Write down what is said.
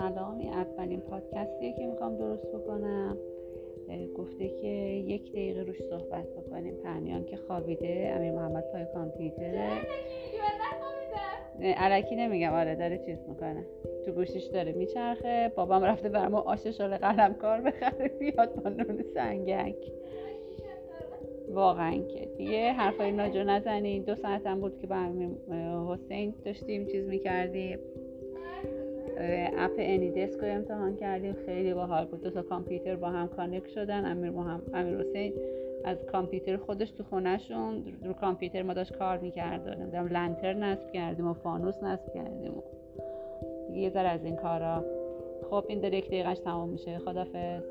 اولین پادکستیه که می‌خوام درست بکنم. گفته که یک دقیقه روش صحبت بکنیم. پنیان که خوابیده امیر محمد پای کامپیوتره. علکی نمیگم. آره داره چیز می‌کنه. تو گوشیش داره میچرخه. بابام رفته برام آش شال قلم کار بخره. بیاد با نون سنگک. واقعا که. دیگه حرفای ناجو نزنید دو ساعتم بود که با حسین داشتیم چیز می‌کردیم. اپ AnyDesk رو امتحان کردیم. خیلی باحال بود. دو تا کامپیوتر با هم connect شدن. امیر محمد امیر حسین از کامپیوتر خودش تو خونهشون رو کامپیوتر ما داشت کار می‌کرد. نمی‌دونم Lantern نصب کردیم و فانوس نصب کردیم و دیگه یه ذره از این کارا. خب این در یک تمام میشه. خدافظ